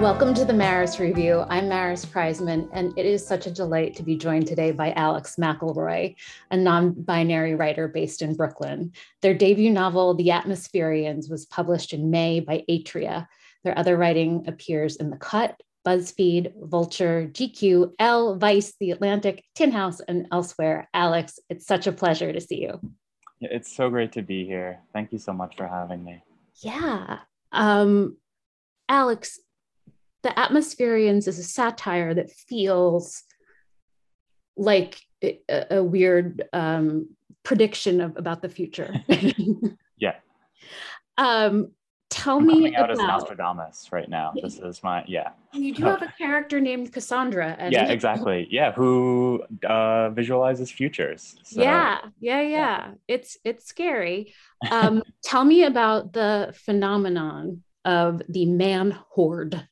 Welcome to the Maris Review. I'm Maris Kreisman, and it is such a delight to be joined today by Alex McElroy, a non binary writer based in Brooklyn. Their debut novel, The Atmospherians, was published in May by Atria. Their other writing appears in The Cut, BuzzFeed, Vulture, GQ, Elle, Vice, The Atlantic, Tin House, and elsewhere. Alex, it's such a pleasure to see you. It's so great to be here. Thank you so much for having me. Yeah. Um, Alex, the Atmospherians is a satire that feels like a, a weird um, prediction of, about the future. yeah. Um, tell I'm me coming out about, as Nostradamus right now. This is my yeah. You do have a character named Cassandra. And yeah, exactly. Yeah, who uh, visualizes futures. So, yeah, yeah, yeah, yeah. It's it's scary. Um, tell me about the phenomenon of the man horde.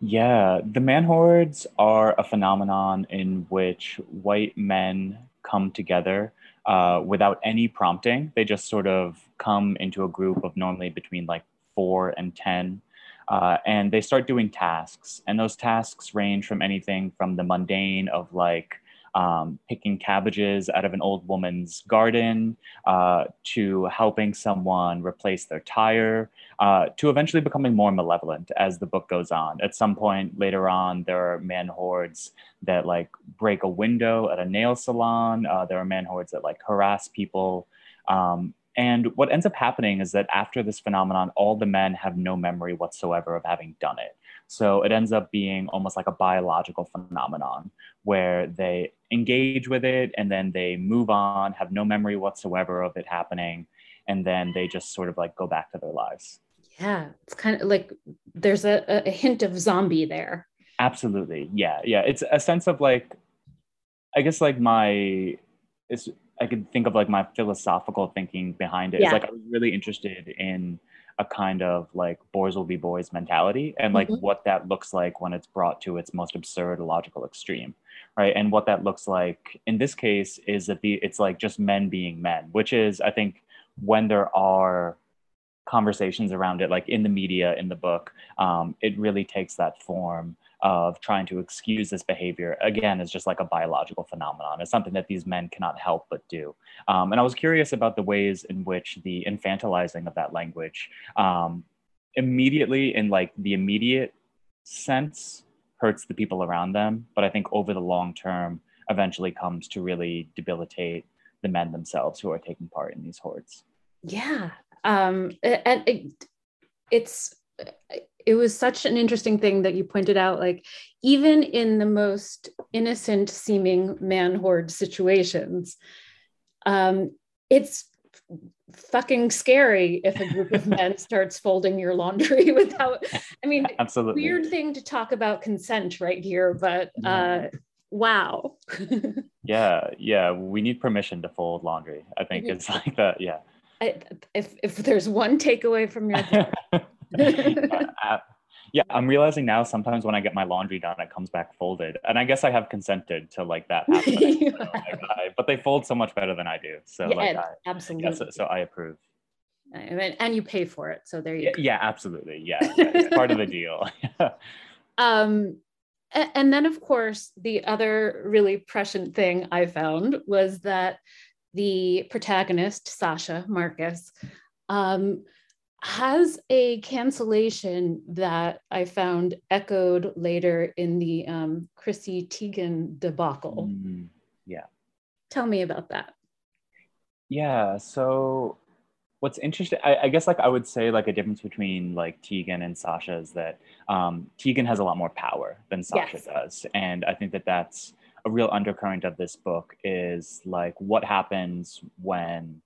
Yeah, the man hordes are a phenomenon in which white men come together uh, without any prompting. They just sort of come into a group of normally between like four and 10. Uh, and they start doing tasks. And those tasks range from anything from the mundane of like um, picking cabbages out of an old woman's garden, uh, to helping someone replace their tire, uh, to eventually becoming more malevolent as the book goes on. At some point later on, there are man hordes that like break a window at a nail salon. Uh, there are man hordes that like harass people. Um, and what ends up happening is that after this phenomenon, all the men have no memory whatsoever of having done it. So it ends up being almost like a biological phenomenon where they engage with it and then they move on, have no memory whatsoever of it happening, and then they just sort of like go back to their lives. Yeah, it's kind of like there's a, a hint of zombie there. Absolutely. Yeah. Yeah. It's a sense of like, I guess like my, it's, I could think of like my philosophical thinking behind it. Yeah. It's like I was really interested in a kind of like boys will be boys mentality and like mm-hmm. what that looks like when it's brought to its most absurd logical extreme right and what that looks like in this case is that the it's like just men being men which is i think when there are conversations around it like in the media in the book um, it really takes that form of trying to excuse this behavior again is just like a biological phenomenon. It's something that these men cannot help but do. Um, and i was curious about the ways in which the infantilizing of that language um, immediately in like the immediate sense hurts the people around them but i think over the long term eventually comes to really debilitate the men themselves who are taking part in these hordes. Yeah. Um, and it, it's it was such an interesting thing that you pointed out like even in the most innocent seeming man horde situations um, it's fucking scary if a group of men starts folding your laundry without i mean absolutely weird thing to talk about consent right here but uh wow. yeah, yeah. We need permission to fold laundry. I think it's like that. Yeah. I, if if there's one takeaway from your yeah, yeah, I'm realizing now sometimes when I get my laundry done, it comes back folded. And I guess I have consented to like that happening. like, I, but they fold so much better than I do. So yeah, like I, absolutely. Yeah, so, so, I approve. And, and you pay for it. So there you yeah, go. Yeah, absolutely. Yeah. yeah it's part of the deal. um and then of course the other really prescient thing I found was that the protagonist, Sasha Marcus, um, has a cancellation that I found echoed later in the um, Chrissy Teigen debacle. Mm, yeah. Tell me about that. Yeah. So what's interesting, I, I, guess like I would say like a difference between like Teigen and Sasha is that um, Teigen has a lot more power than Sasha yes. does. And I think that that's a real undercurrent of this book is like what happens when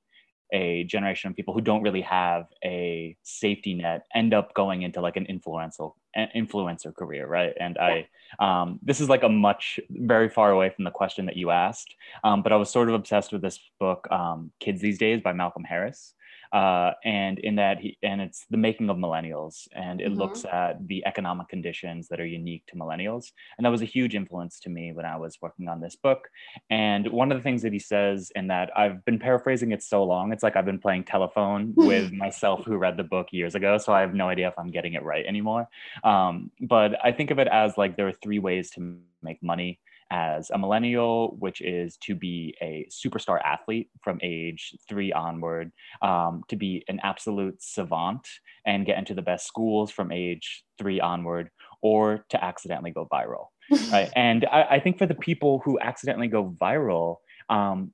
a generation of people who don't really have a safety net end up going into like an influential influencer career right and yeah. i um, this is like a much very far away from the question that you asked um, but i was sort of obsessed with this book um, kids these days by malcolm harris uh, and in that he and it's the making of millennials and it mm-hmm. looks at the economic conditions that are unique to millennials. And that was a huge influence to me when i was working on this book. And one of the things that he says in that i've been paraphrasing it so long it's like i've been playing telephone with myself who read the book years ago so i have no idea if i'm getting it right anymore. Um, but i think of it as like there are three ways to make money as a millennial, which is to be a superstar athlete from age three onward, um, to be an absolute savant and get into the best schools from age three onward, or to accidentally go viral. right. And I, I, think for the people who accidentally go viral, um,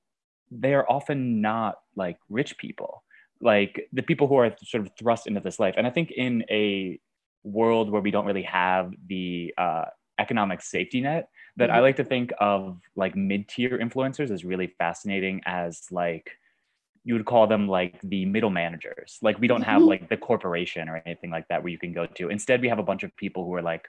they're often not like rich people, like the people who are sort of thrust into this life. And I think in a world where we don't really have the uh, economic safety net, that mm-hmm. I like to think of like mid-tier influencers as really fascinating as like you would call them like the middle managers. Like we don't have mm-hmm. like the corporation or anything like that where you can go to. Instead, we have a bunch of people who are like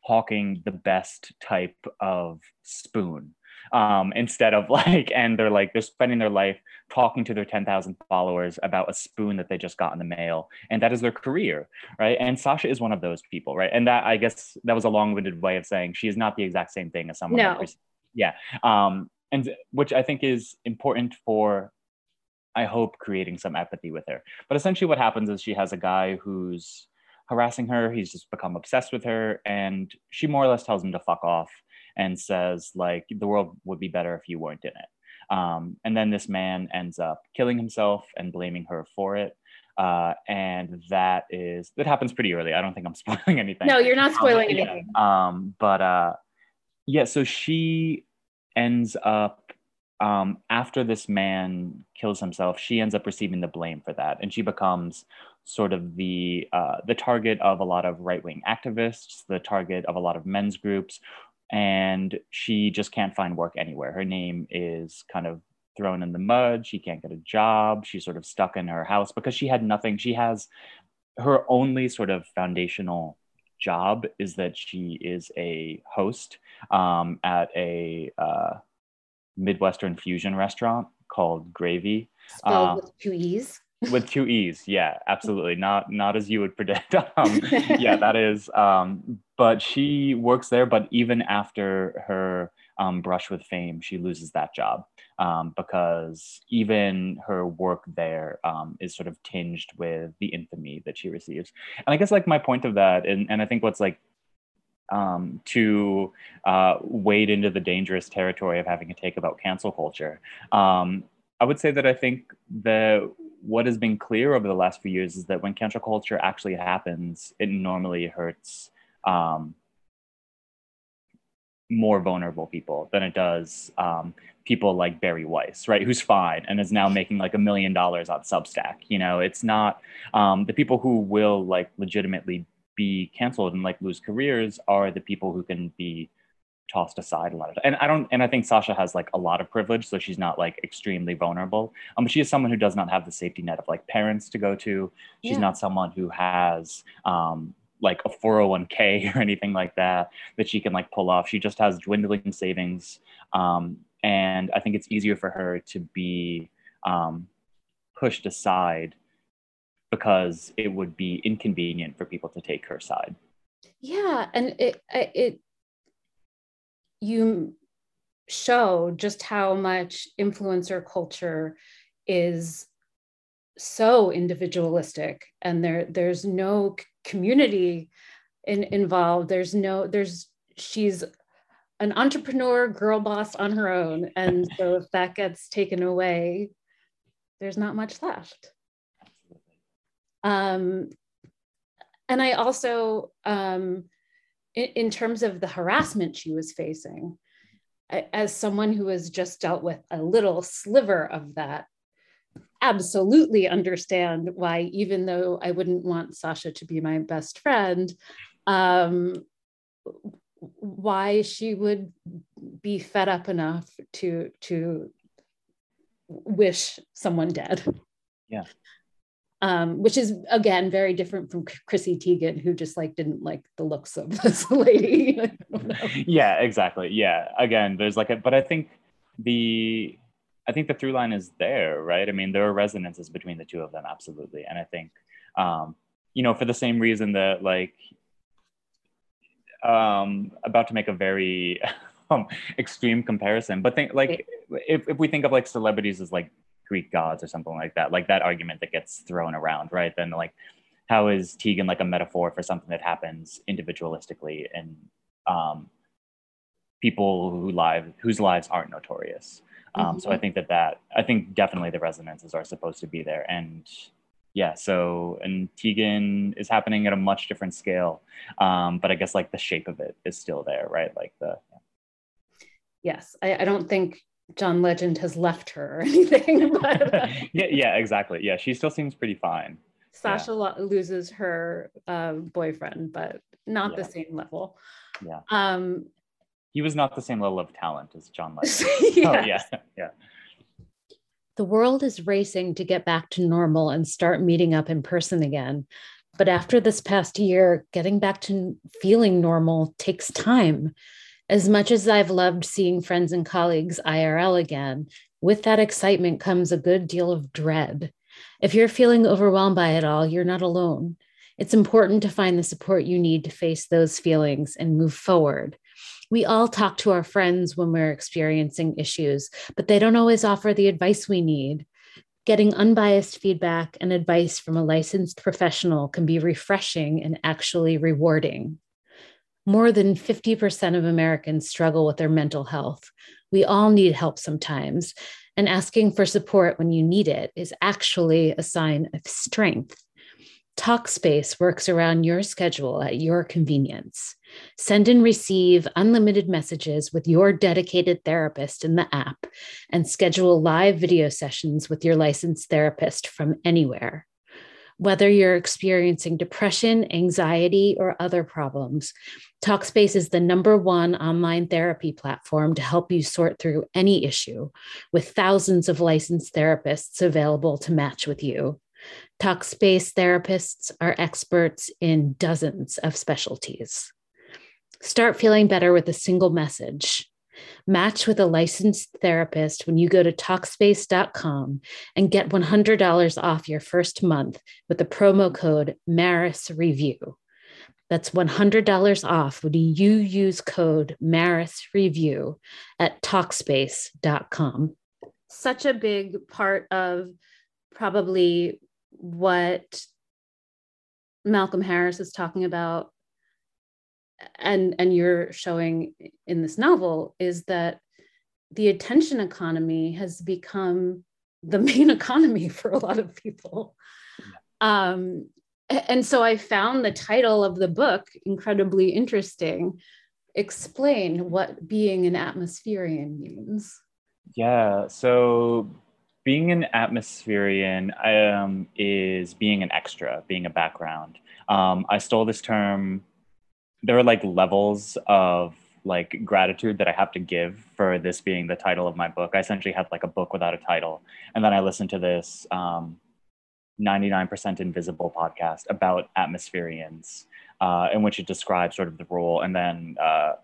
hawking the best type of spoon um, instead of like, and they're like, they're spending their life talking to their 10,000 followers about a spoon that they just got in the mail. And that is their career, right? And Sasha is one of those people, right? And that, I guess, that was a long winded way of saying she is not the exact same thing as someone. No. Yeah. Um, and which I think is important for, I hope, creating some empathy with her. But essentially, what happens is she has a guy who's harassing her. He's just become obsessed with her. And she more or less tells him to fuck off and says like the world would be better if you weren't in it. Um, and then this man ends up killing himself and blaming her for it. Uh, and that is that happens pretty early. I don't think i'm spoiling anything. No you're not spoiling um, anything. yeah. um, but uh, yeah so she ends up um, after this man kills himself, she ends up receiving the blame for that, and she becomes sort of the uh, the target of a lot of right wing activists, the target of a lot of men's groups and she just can't find work anywhere. Her name is kind of thrown in the mud. She can't get a job. She's sort of stuck in her house because she had nothing. She has her only sort of foundational job is that she is a host um, at a uh, Midwestern fusion restaurant called Gravy. Spelled uh, with two E's with two e's yeah absolutely. Not not as you would predict. Um, yeah that is um, but she works there but even after her um, brush with fame she loses that job um, because even her work there um, is sort of tinged with the infamy that she receives. And i guess like my point of that and, and i think what's like um, to uh, wade into the dangerous territory of having a take about cancel culture um, I would say that I think the what has been clear over the last few years is that when cancel culture actually happens, it normally hurts um, more vulnerable people than it does um, people like Bari Weiss, right? Who's fine and is now making like a million dollars on Substack. You know, it's not um, the people who will like legitimately be canceled and like lose careers are the people who can be tossed aside a lot of and i don't and i think sasha has like a lot of privilege so she's not like extremely vulnerable um but she is someone who does not have the safety net of like parents to go to she's yeah. not someone who has um like a 401k or anything like that that she can like pull off. She just has dwindling savings. Um, and I think it's easier for her to be um, pushed aside because it would be inconvenient for people to take her side. Yeah, and it it you show just how much influencer culture is so individualistic and there there's no community in, involved. There's no there's she's an entrepreneur girl boss on her own. And so if that gets taken away there's not much left. Um, and i also um, in, terms of the harassment she was facing as someone who has just dealt with a little sliver of that absolutely understand why, even though I wouldn't want Sasha to be my best friend, um, why she would be fed up enough to to wish someone dead. Yeah. Um, which is again very different from Chrissy Teigen, who just like didn't like the looks of this lady. yeah, exactly. Yeah, again, there's like a, but I think the I think the through line is there, right? I mean, there are resonances between the two of them, absolutely. And I think, um, you know, for the same reason that like, um, about to make a very um, extreme comparison, but think like if, if we think of like celebrities as like Greek gods or something like that, like that argument that gets thrown around, right? Then like, how is Teigen like a metaphor for something that happens individualistically and um, people who live whose lives aren't notorious? Um, mm-hmm. So I think that that I think definitely the resonances are supposed to be there, and yeah. So and Teigen is happening at a much different scale, um, but I guess like the shape of it is still there, right? Like the. Yeah. Yes, I, I don't think John Legend has left her or anything. But, uh, yeah, yeah, exactly. Yeah, she still seems pretty fine. Sasha yeah. loses her uh, boyfriend, but not yeah. the same level. Yeah. Um, he was not the same level of talent as John Legend. Oh yeah, yeah. The world is racing to get back to normal and start meeting up in person again. But after this past year, getting back to feeling normal takes time. As much as I've loved seeing friends and colleagues IRL again, with that excitement comes a good deal of dread. If you're feeling overwhelmed by it all, you're not alone. It's important to find the support you need to face those feelings and move forward. We all talk to our friends when we're experiencing issues, but they don't always offer the advice we need. Getting unbiased feedback and advice from a licensed professional can be refreshing and actually rewarding. More than 50% of Americans struggle with their mental health. We all need help sometimes, and asking for support when you need it is actually a sign of strength. Talkspace works around your schedule at your convenience. Send and receive unlimited messages with your dedicated therapist in the app and schedule live video sessions with your licensed therapist from anywhere. Whether you're experiencing depression, anxiety, or other problems, Talkspace is the number one online therapy platform to help you sort through any issue, with thousands of licensed therapists available to match with you. Talkspace therapists are experts in dozens of specialties. Start feeling better with a single message. Match with a licensed therapist when you go to Talkspace.com and get $100 off your first month with the promo code Maris Review. That's $100 off when you use code Maris Review at Talkspace.com. Such a big part of probably what Malcolm Harris is talking about and and you're showing in this novel is that the attention economy has become the main economy for a lot of people um, and so i found the title of the book incredibly interesting explain what being an atmospherian means yeah so being an atmospherian um, is being an extra, being a background. Um, I stole this term. There are like levels of like gratitude that I have to give for this being the title of my book. I essentially had like a book without a title, and then I listened to this um, 99% Invisible podcast about atmospherians. uh, in which it describes sort of the role. And then uh,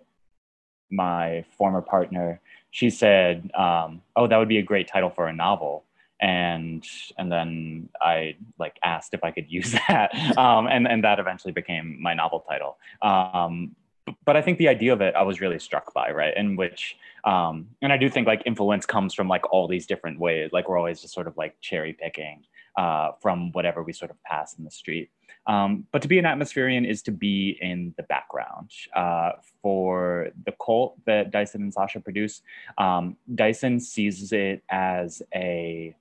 my former partner, she said, um, "Oh, that would be a great title for a novel." And and then I like asked if I could use that, um, and and that eventually became my novel title. Um, but I think the idea of it I was really struck by, right? In which, um, and I do think like influence comes from like all these different ways. Like we're always just sort of like cherry picking uh, from whatever we sort of pass in the street. Um, but to be an atmospherian is to be in the background. Uh, for the cult that Dyson and Sasha produce, um, Dyson sees it as a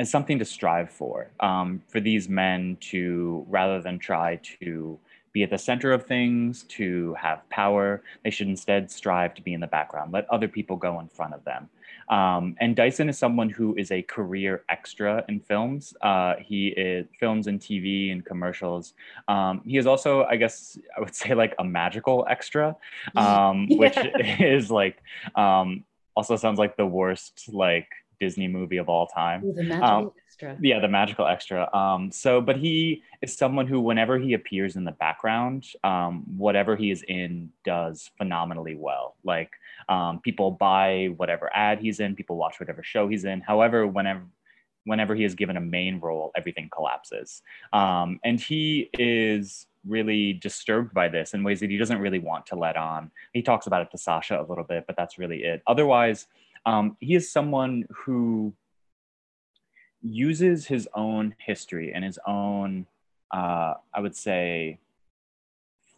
as something to strive for. Um, for these men to rather than try to be at the center of things, to have power. They should instead strive to be in the background, let other people go in front of them. Um, and Dyson is someone who is a career extra in films. Uh, he is films and TV and commercials. Um, he is also, I guess, I would say like a magical extra, um, yeah. which is like um, also sounds like the worst like Disney movie of all time. the magical um, extra. Yeah, the magical extra. Um, so, but he is someone who, whenever he appears in the background, um, whatever he is in does phenomenally well. Like um, people buy whatever ad he's in, people watch whatever show he's in. However, whenever whenever he is given a main role, everything collapses. Um, and he is really disturbed by this in ways that he doesn't really want to let on. He talks about it to Sasha a little bit, but that's really it. Otherwise, um, he is someone who uses his own history and his own, uh, I would say,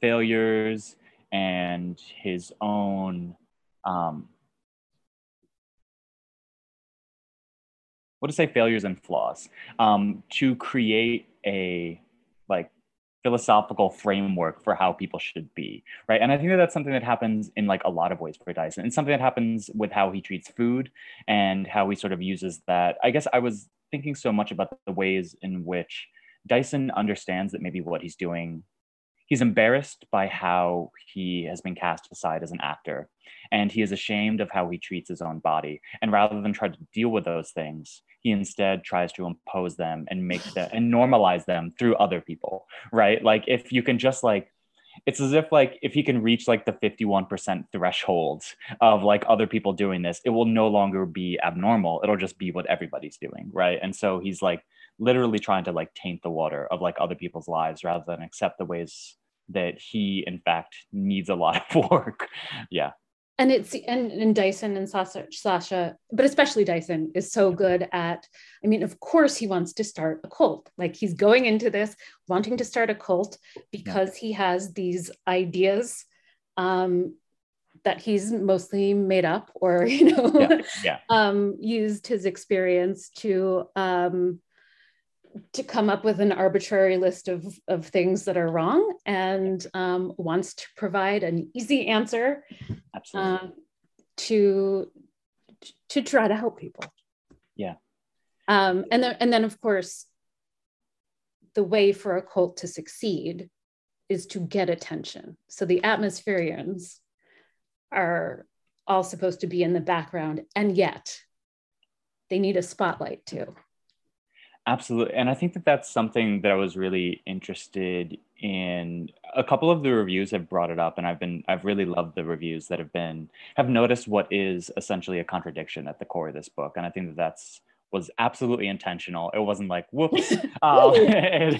failures and his own. Um, what to say failures and flaws um, to create a like philosophical framework for how people should be right? And i think that that's something that happens in like a lot of ways for dyson. And something that happens with how he treats food and how he sort of uses that. I guess i was thinking so much about the ways in which dyson understands that maybe what he's doing he's embarrassed by how he has been cast aside as an actor and he is ashamed of how he treats his own body. And rather than try to deal with those things he instead tries to impose them and make them and normalize them through other people right? Like if you can just like it's as if like if he can reach like the 51% threshold of like other people doing this it will no longer be abnormal. It'll just be what everybody's doing right? And so he's like literally trying to like taint the water of like other people's lives rather than accept the ways that he in fact needs a lot of work yeah and it's and, and Dyson and Sasha, Sasha, but especially Dyson is so good at. I mean, of course, he wants to start a cult. Like he's going into this wanting to start a cult because he has these ideas um, that he's mostly made up or you know yeah, yeah. um, used his experience to um, to come up with an arbitrary list of, of things that are wrong and um, wants to provide an easy answer uh, to to try to help people. Yeah. Um, and then and then of course, the way for a cult to succeed is to get attention. So the atmospherians are all supposed to be in the background, and yet they need a spotlight too. Absolutely. And I think that that's something that I was really interested in. A couple of the reviews have brought it up and I've been I've really loved the reviews that have been have noticed what is essentially a contradiction at the core of this book and I think that that's was absolutely intentional. It wasn't like whoops. um,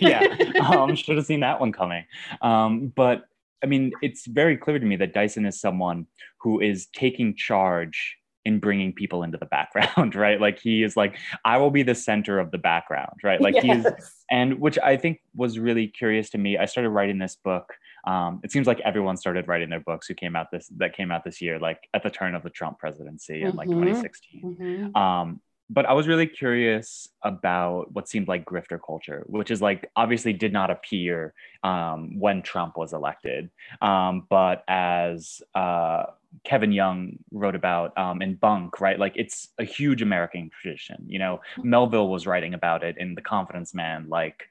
yeah. Um, should have seen that one coming. Um, but I mean, it's very clear to me that Dyson is someone who is taking charge in bringing people into the background, right? Like he is like, I will be the center of the background, right? Like yes. he's, and which I think was really curious to me. I started writing this book. Um, it seems like everyone started writing their books who came out this that came out this year, like at the turn of the Trump presidency mm-hmm. in like 2016. Mm-hmm. Um, but I was really curious about what seemed like grifter culture, which is like obviously did not appear um, when Trump was elected, um, but as uh, Kevin Young wrote about um, in Bunk, right? Like it's a huge American tradition. You know, Melville was writing about it in The Confidence Man, like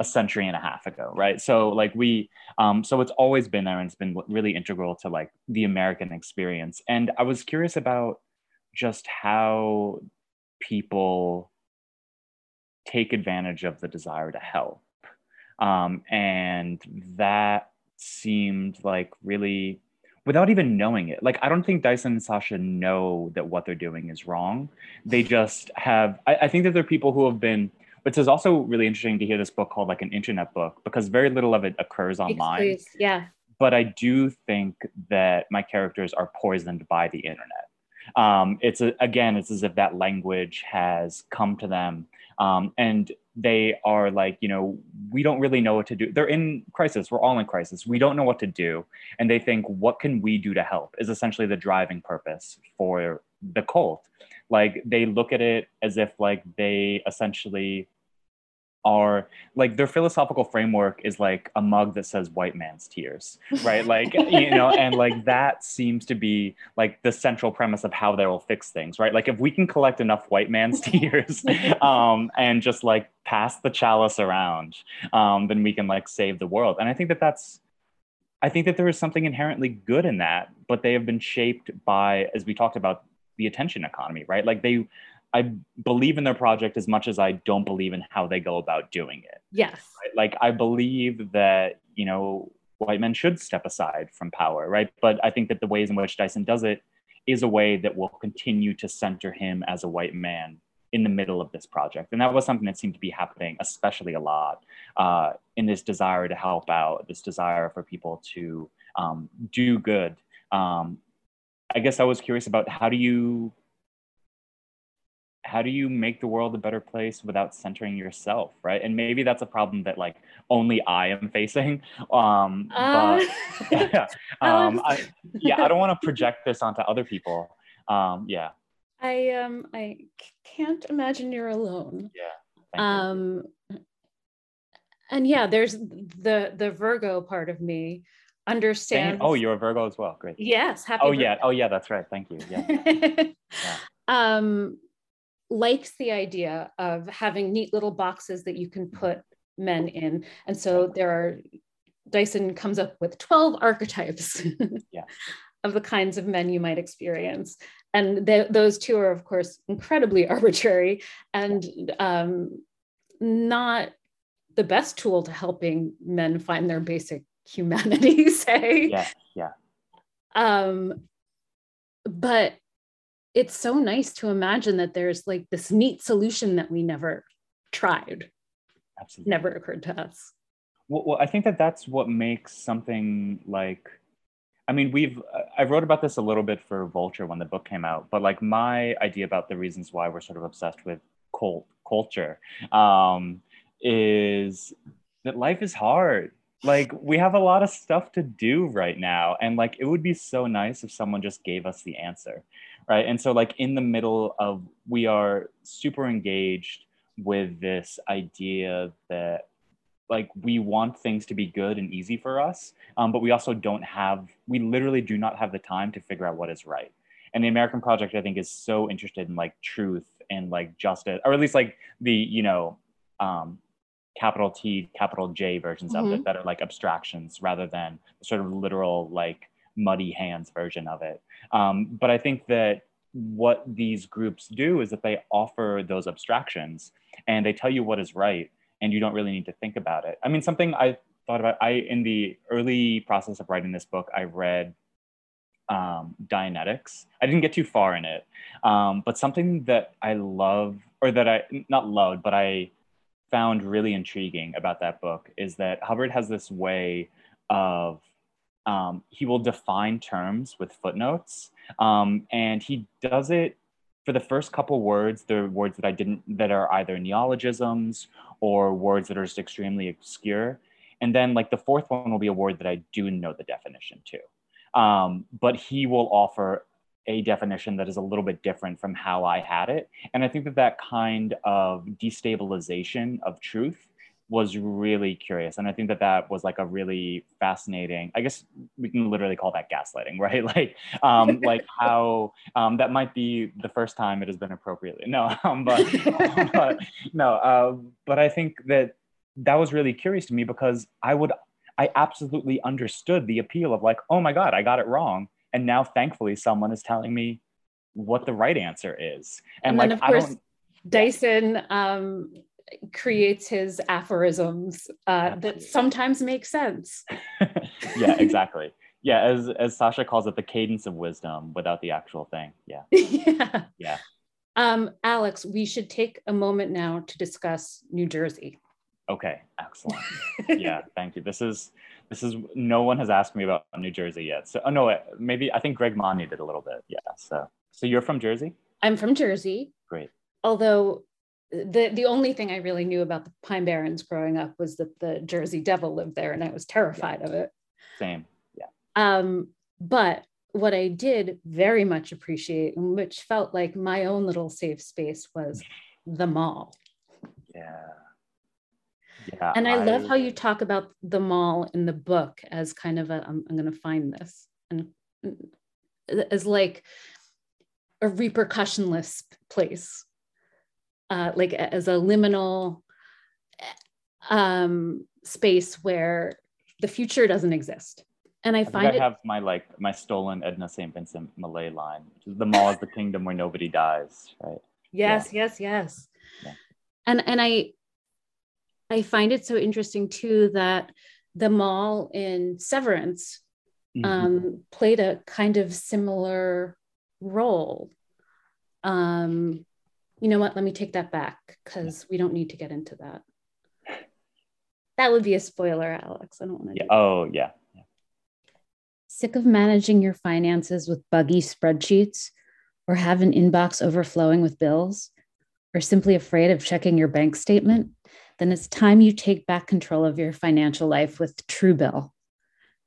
a century and a half ago, right? So like we, um, so it's always been there and it's been really integral to like the American experience. And I was curious about just how people take advantage of the desire to help Um, and that seemed like really without even knowing it. Like, I don't think Dyson and Sasha know that what they're doing is wrong. They just have, I, I think that there are people who have been, which is also really interesting to hear this book called like an internet book because very little of it occurs online. Please, yeah. But I do think that my characters are poisoned by the internet. Um, it's a, again, it's as if that language has come to them um, and they are like, you know, we don't really know what to do. They're in crisis. We're all in crisis. We don't know what to do. And they think, what can we do to help is essentially the driving purpose for the cult. Like they look at it as if like they essentially are like their philosophical framework is like a mug that says white man's tears right? Like you know and like that seems to be like the central premise of how they will fix things right? Like if we can collect enough white man's tears um and just like pass the chalice around um then we can like save the world. And i think that that's i think that there is something inherently good in that but they have been shaped by as we talked about the attention economy right? Like they I believe in their project as much as I don't believe in how they go about doing it. Yes. Right? Like I believe that, you know, white men should step aside from power, right? But I think that the ways in which Dyson does it is a way that will continue to center him as a white man in the middle of this project. And that was something that seemed to be happening especially a lot uh, in this desire to help out, this desire for people to um, do good. Um, I guess I was curious about how do you how do you make the world a better place without centering yourself right and maybe that's a problem that like only i am facing um uh, but yeah, um, I, yeah i don't want to project this onto other people um yeah i um i can't imagine you're alone yeah um you. and yeah there's the the virgo part of me understands oh you're a virgo as well great yes happy oh virgo. yeah oh yeah that's right thank you yeah, yeah. um likes the idea of having neat little boxes that you can put men in. And so there are, Dyson comes up with 12 archetypes yeah. of the kinds of men you might experience. And th- those two are, of course, incredibly arbitrary and um, not the best tool to helping men find their basic humanity, say. Yeah, yeah. Um, but it's so nice to imagine that there's like this neat solution that we never tried. Absolutely. never occurred to us. Well, well, i think that that's what makes something like i mean we've i wrote about this a little bit for vulture when the book came out but like my idea about the reasons why we're sort of obsessed with cult culture um, is that life is hard. Like we have a lot of stuff to do right now and like it would be so nice if someone just gave us the answer right and so like in the middle of we are super engaged with this idea that like we want things to be good and easy for us um, but we also don't have we literally do not have the time to figure out what is right and the american project i think is so interested in like truth and like justice or at least like the you know um, capital T, capital J versions mm-hmm. of it mm-hmm. that are like abstractions rather than sort of literal like muddy hands version of it. Um, but I think that what these groups do is that they offer those abstractions and they tell you what is right and you don't really need to think about it. I mean, something I thought about, I, in the early process of writing this book, I read um, Dianetics. I didn't get too far in it, um, but something that I love, or that I, not loved, but I found really intriguing about that book is that Hubbard has this way of um, he will define terms with footnotes, um, and he does it for the first couple words. They're words that I didn't that are either neologisms or words that are just extremely obscure, and then like the fourth one will be a word that I do know the definition to. Um, but he will offer a definition that is a little bit different from how I had it. And I think that that kind of destabilization of truth was really curious. And I think that that was like a really fascinating, I guess we can literally call that gaslighting, right? Like, um, like how um, that might be the first time it has been appropriately. No, um, but, but no, uh, but I think that that was really curious to me because I would, I absolutely understood the appeal of like, oh my God, I got it wrong and now thankfully someone is telling me what the right answer is and, and then like, of course dyson um, creates his aphorisms uh, that sometimes make sense. yeah, exactly. Yeah, as as Sasha calls it, the cadence of wisdom without the actual thing. Yeah. yeah. Yeah. Um, Alex, we should take a moment now to discuss New Jersey. Okay, excellent. yeah, thank you. This is this is no one has asked me about New Jersey yet. So, oh no, maybe I think Greg Money did a little bit. Yeah. So, so you're from Jersey? I'm from Jersey. Great. Although the the only thing I really knew about the Pine Barrens growing up was that the Jersey Devil lived there, and I was terrified of it. Same. Yeah. Um, but what I did very much appreciate, which felt like my own little safe space, was the mall. Yeah. Yeah, and I, I, love how you talk about the mall in the book as kind of a I'm, I'm going to find this and as like a repercussionless place, uh, like as a liminal um, space where the future doesn't exist. And I, I find I have my like my stolen Edna St. Vincent Millay line. The mall is the kingdom where nobody dies, right? Yes, yeah. yes, yes. Yeah. And and I I find it so interesting too that the mall in Severance mm-hmm. um, played a kind of similar role. Um, you know what? Let me take that back because we don't need to get into that. That would be a spoiler, Alex. I don't want to. Yeah. Oh, yeah. yeah. Sick of managing your finances with buggy spreadsheets or have an inbox overflowing with bills or simply afraid of checking your bank statement? then it's time you take back control of your financial life with Truebill.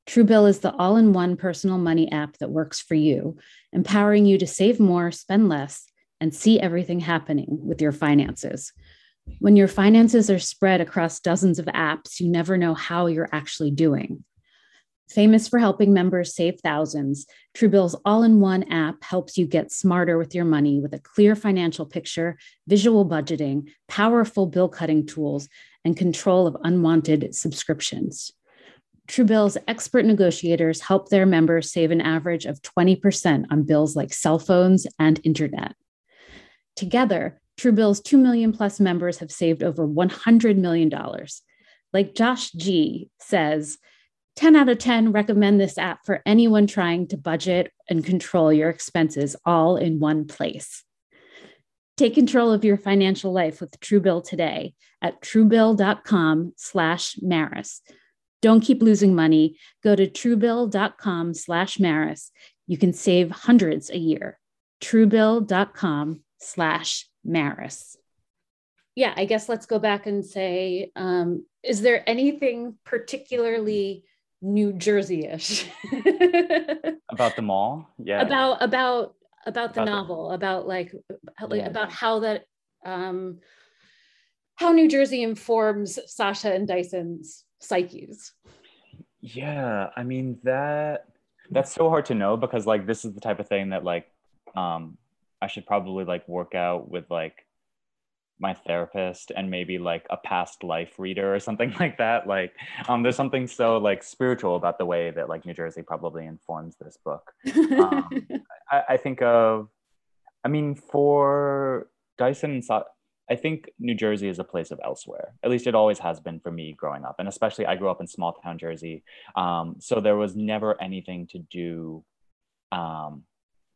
Truebill is the all in one personal money app that works for you, empowering you to save more, spend less, and see everything happening with your finances. When your finances are spread across dozens of apps, you never know how you're actually doing. Famous for helping members save thousands, Truebill's all in one app helps you get smarter with your money with a clear financial picture, visual budgeting, powerful bill cutting tools, and control of unwanted subscriptions. Truebill's expert negotiators help their members save an average of 20% on bills like cell phones and internet. Together, Truebill's 2 million plus members have saved over $100 million. Like Josh G says, 10 out of 10 recommend this app for anyone trying to budget and control your expenses all in one place. Take control of your financial life with Truebill today at truebill.com slash Maris. Don't keep losing money. Go to truebill.com slash Maris. You can save hundreds a year. Truebill.com slash Maris. Yeah, I guess let's go back and say, um, is there anything particularly New Jersey-ish. about the mall? Yeah. About about about the about novel, the... about like, like yeah. about how that um how New Jersey informs Sasha and Dyson's psyches. Yeah, I mean that that's so hard to know because like this is the type of thing that like um I should probably like work out with like my therapist and maybe like a past life reader or something like that. Like um, there's something so like spiritual about the way that like new jersey probably informs this book. Um, I, I, think of i mean for dyson and i think new jersey is a place of elsewhere. At least it always has been for me growing up and especially i grew up in small town jersey. Um, so there was never anything to do um,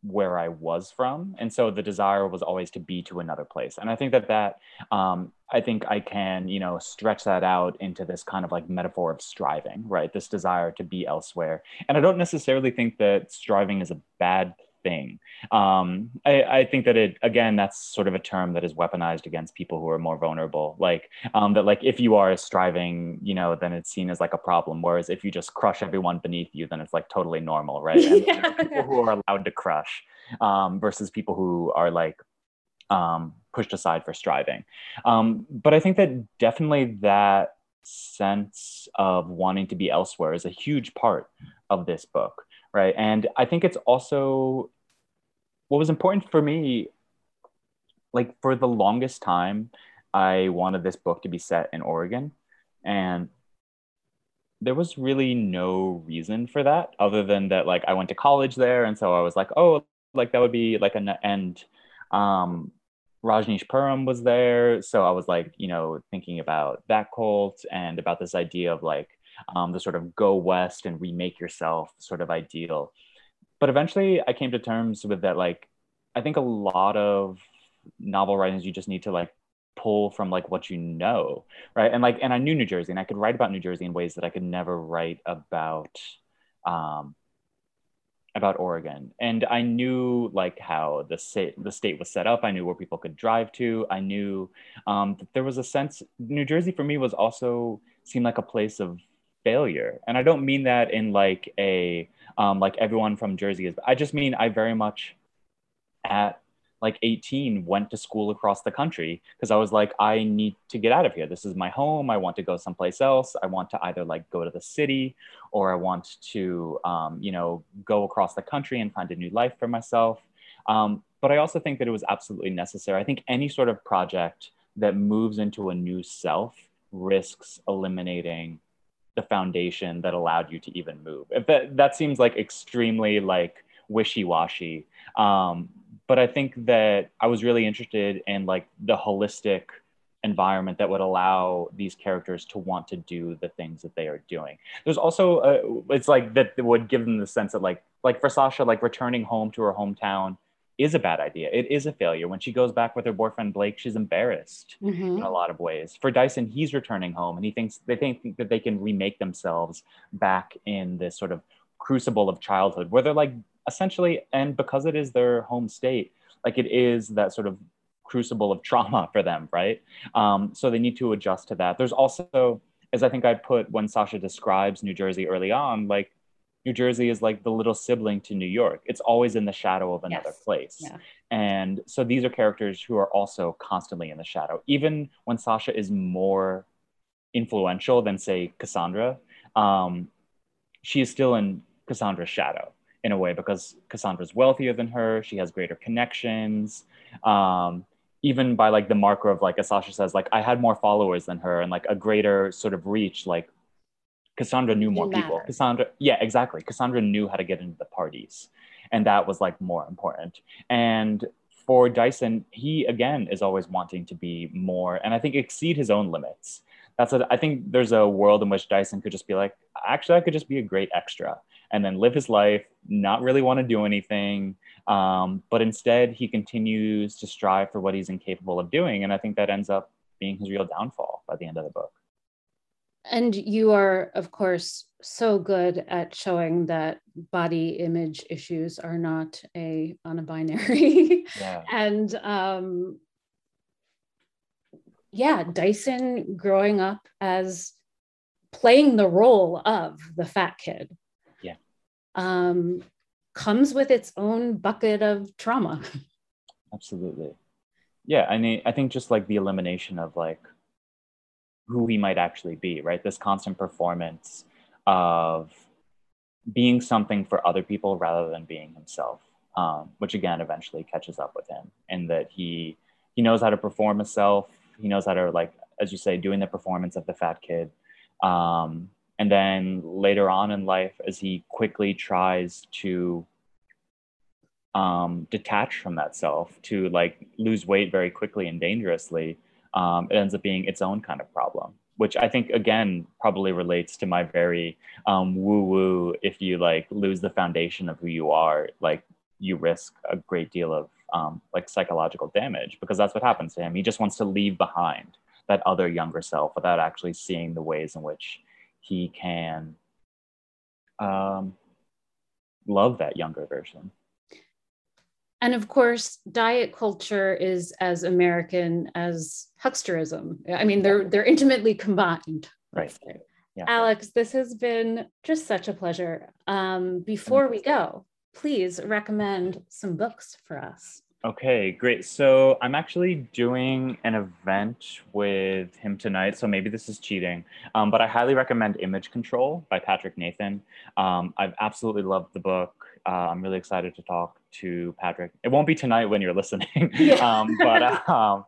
where I was from. And so the desire was always to be to another place. And I think that that, um, I think I can, you know, stretch that out into this kind of like metaphor of striving, right? This desire to be elsewhere. And I don't necessarily think that striving is a bad thing. Um, I, I, think that it again, that's sort of a term that is weaponized against people who are more vulnerable. Like um, that, like if you are striving, you know, then it's seen as like a problem. Whereas if you just crush everyone beneath you, then it's like totally normal, right? And yeah. people who are allowed to crush um, versus people who are like um, pushed aside for striving. Um, but I think that definitely that sense of wanting to be elsewhere is a huge part of this book right? And I think it's also what was important for me, like for the longest time, I wanted this book to be set in Oregon. And there was really no reason for that other than that, like, I went to college there. And so I was like, oh, like that would be like an end. Um, Rajneeshpuram was there. So I was like, you know, thinking about that cult and about this idea of like um, the sort of go west and remake yourself sort of ideal. But eventually I came to terms with that, like, I think a lot of novel writings, you just need to like pull from like what you know, right? And like, and I knew New Jersey and I could write about New Jersey in ways that I could never write about um, about Oregon. And I knew like how the state the state was set up. I knew where people could drive to. I knew um, that there was a sense New Jersey for me was also seemed like a place of failure. And I don't mean that in like a um, like everyone from Jersey is. I just mean I very much at like 18 went to school across the country because I was like, I need to get out of here. This is my home. I want to go someplace else. I want to either like go to the city or I want to, um, you know, go across the country and find a new life for myself. Um, but I also think that it was absolutely necessary. I think any sort of project that moves into a new self risks eliminating the foundation that allowed you to even move. That, that seems like extremely like wishy-washy. Um, but I think that I was really interested in like the holistic environment that would allow these characters to want to do the things that they are doing. There's also a, it's like that would give them the sense that like like for Sasha like returning home to her hometown is a bad idea. It is a failure. When she goes back with her boyfriend Blake, she's embarrassed mm-hmm. in a lot of ways. For Dyson, he's returning home and he thinks they think that they can remake themselves back in this sort of crucible of childhood where they're like essentially, and because it is their home state, like it is that sort of crucible of trauma for them, right? Um, so they need to adjust to that. There's also, as I think I put when Sasha describes New Jersey early on, like New Jersey is like the little sibling to New York. It's always in the shadow of another yes. place. Yeah. And so these are characters who are also constantly in the shadow. Even when Sasha is more influential than, say, Cassandra, um, she is still in Cassandra's shadow in a way because Cassandra's wealthier than her. She has greater connections. Um, even by like the marker of like, as Sasha says, like I had more followers than her and like a greater sort of reach. Like Cassandra knew more people. Cassandra, yeah, exactly. Cassandra knew how to get into the parties, and that was like more important. And for Dyson, he again is always wanting to be more, and I think exceed his own limits. That's a, I think there's a world in which Dyson could just be like, actually, I could just be a great extra and then live his life, not really want to do anything. Um, but instead, he continues to strive for what he's incapable of doing. And I think that ends up being his real downfall by the end of the book. And you are, of course, so good at showing that body image issues are not a on a binary. Yeah. and um, yeah, Dyson growing up as playing the role of the fat kid Yeah. um, comes with its own bucket of trauma. Absolutely. Yeah, I mean, I think just like the elimination of like who he might actually be, right? This constant performance of being something for other people rather than being himself, um, which again eventually catches up with him, and that he he knows how to perform himself. He knows how to like, as you say, doing the performance of the fat kid, um, and then later on in life as he quickly tries to um, detach from that self to like lose weight very quickly and dangerously um, it ends up being its own kind of problem which i think again probably relates to my very um, woo woo if you like lose the foundation of who you are like you risk a great deal of um, like psychological damage because that's what happens to him he just wants to leave behind that other younger self without actually seeing the ways in which he can um, love that younger version. And of course, diet culture is as American as hucksterism. I mean, they're they're intimately combined. Right. Yeah. Alex, this has been just such a pleasure. Um, before we go, please recommend some books for us. Okay, great. So I'm actually doing an event with him tonight. So maybe this is cheating, um, but I highly recommend Image Control by Patrick Nathan. Um, I've absolutely loved the book. Uh, I'm really excited to talk to Patrick. It won't be tonight when you're listening, yeah. um, but um,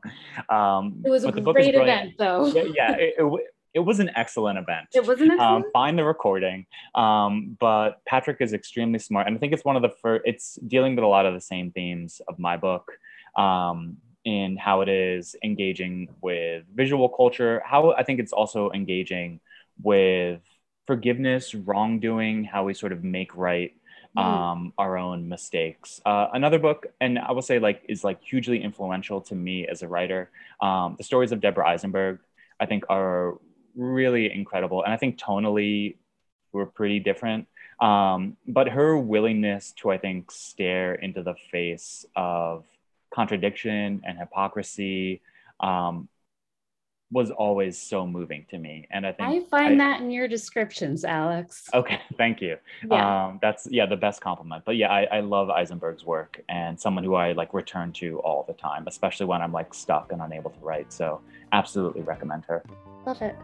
um, it was a great event, though. yeah, yeah it, it, it was an excellent event. It was an um, excellent. Find the recording. Um, but Patrick is extremely smart, and I think it's one of the first. It's dealing with a lot of the same themes of my book. Um, in how it is engaging with visual culture, how I think it's also engaging with forgiveness, wrongdoing, how we sort of make right. Um, our own mistakes. Uh, another book, and I will say like is like hugely influential to me as a writer. Um, the stories of Deborah Eisenberg, I think, are really incredible, and I think tonally were pretty different. Um, but her willingness to, I think, stare into the face of contradiction and hypocrisy um, was always so moving to me. And I think I find I, that in your descriptions, Alex. Okay, thank you. Yeah. Um, that's yeah, the best compliment. But yeah, I, I love Eisenberg's work and someone who I like return to all the time, especially when I'm like stuck and unable to write. So absolutely recommend her. Love it.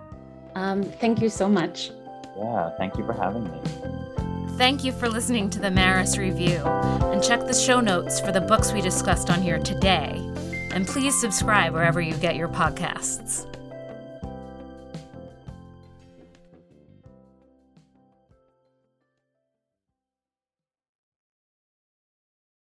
Um, thank you so much. Yeah, thank you for having me. Thank you for listening to the Maris Review, and check the show notes for the books we discussed on here today. And please subscribe wherever you get your podcasts.